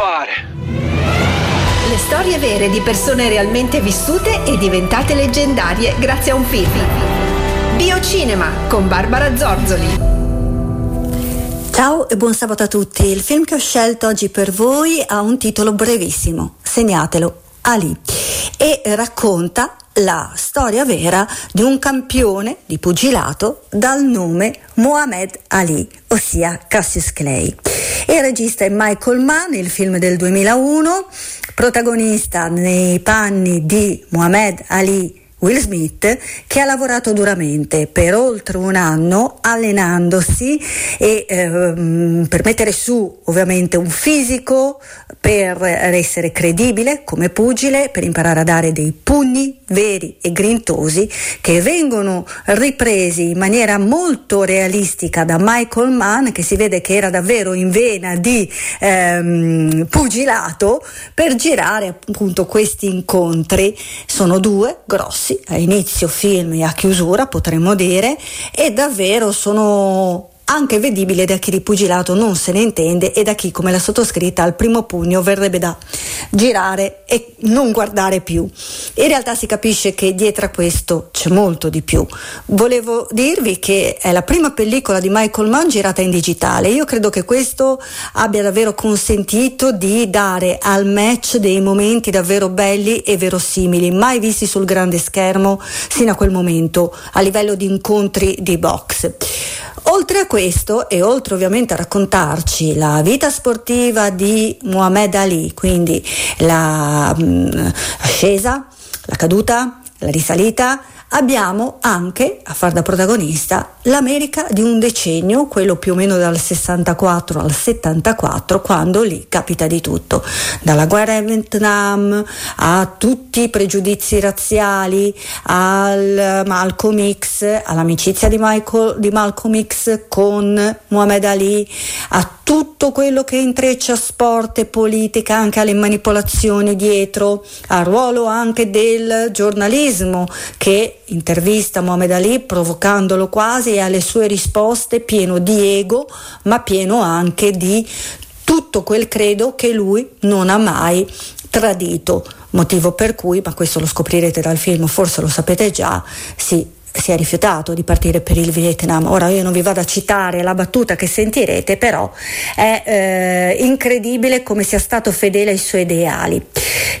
fare. Le storie vere di persone realmente vissute e diventate leggendarie grazie a un film. Biocinema con Barbara Zorzoli. Ciao e buon sabato a tutti. Il film che ho scelto oggi per voi ha un titolo brevissimo, segnatelo, Ali, e racconta la storia vera di un campione di pugilato dal nome Muhammad Ali, ossia Cassius Clay. Il regista è Michael Mann, il film del 2001, protagonista nei panni di Muhammad Ali Will Smith che ha lavorato duramente per oltre un anno allenandosi e ehm, per mettere su ovviamente un fisico per essere credibile come pugile, per imparare a dare dei pugni veri e grintosi che vengono ripresi in maniera molto realistica da Michael Mann che si vede che era davvero in vena di ehm, pugilato per girare appunto questi incontri. Sono due grossi a inizio film e a chiusura potremmo dire, e davvero sono anche vedibile da chi di pugilato non se ne intende e da chi come la sottoscritta al primo pugno verrebbe da girare e non guardare più. In realtà si capisce che dietro a questo c'è molto di più. Volevo dirvi che è la prima pellicola di Michael Mann girata in digitale. Io credo che questo abbia davvero consentito di dare al match dei momenti davvero belli e verosimili, mai visti sul grande schermo sino a quel momento a livello di incontri di box. Oltre a questo e oltre ovviamente a raccontarci la vita sportiva di Muhammad Ali, quindi la mh, ascesa, la caduta, la risalita, abbiamo anche a far da protagonista l'America di un decennio, quello più o meno dal 64 al 74, quando lì capita di tutto, dalla guerra in Vietnam a tutti i pregiudizi razziali, al Malcolm X, all'amicizia di, Michael, di Malcolm X con Muhammad Ali, a tutto quello che intreccia sport e politica, anche alle manipolazioni dietro, al ruolo anche del giornalismo che intervista Muhammad Ali provocandolo quasi e alle sue risposte pieno di ego, ma pieno anche di tutto quel credo che lui non ha mai tradito, motivo per cui, ma questo lo scoprirete dal film, forse lo sapete già, si si è rifiutato di partire per il Vietnam. Ora io non vi vado a citare la battuta che sentirete, però è eh, incredibile come sia stato fedele ai suoi ideali.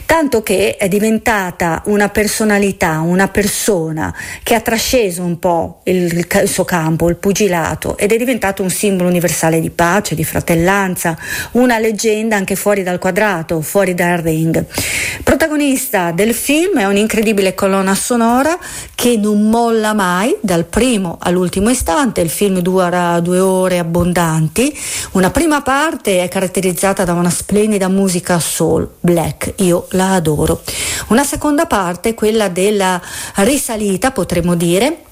Tanto che è diventata una personalità, una persona che ha trasceso un po' il, il suo campo, il pugilato, ed è diventato un simbolo universale di pace, di fratellanza, una leggenda anche fuori dal quadrato, fuori dal ring. Protagonista del film è un'incredibile colonna sonora che non molla mai dal primo all'ultimo istante, il film dura due ore abbondanti, una prima parte è caratterizzata da una splendida musica soul, black, io la adoro, una seconda parte, quella della risalita potremmo dire,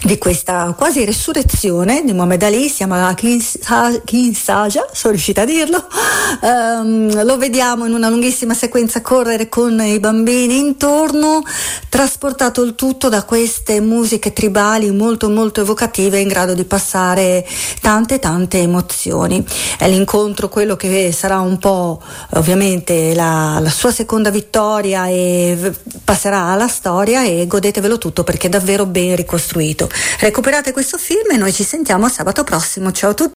di questa quasi resurrezione di Muhammad Ali, si chiama Kinsaja, sono riuscita a dirlo, um, lo vediamo in una lunghissima sequenza correre con i bambini intorno, trasportato il tutto da queste musiche tribali molto molto evocative in grado di passare tante tante emozioni. È l'incontro quello che sarà un po' ovviamente la, la sua seconda vittoria e passerà alla storia e godetevelo tutto perché è davvero ben ricostruito. Recuperate questo film e noi ci sentiamo sabato prossimo. Ciao a tutti!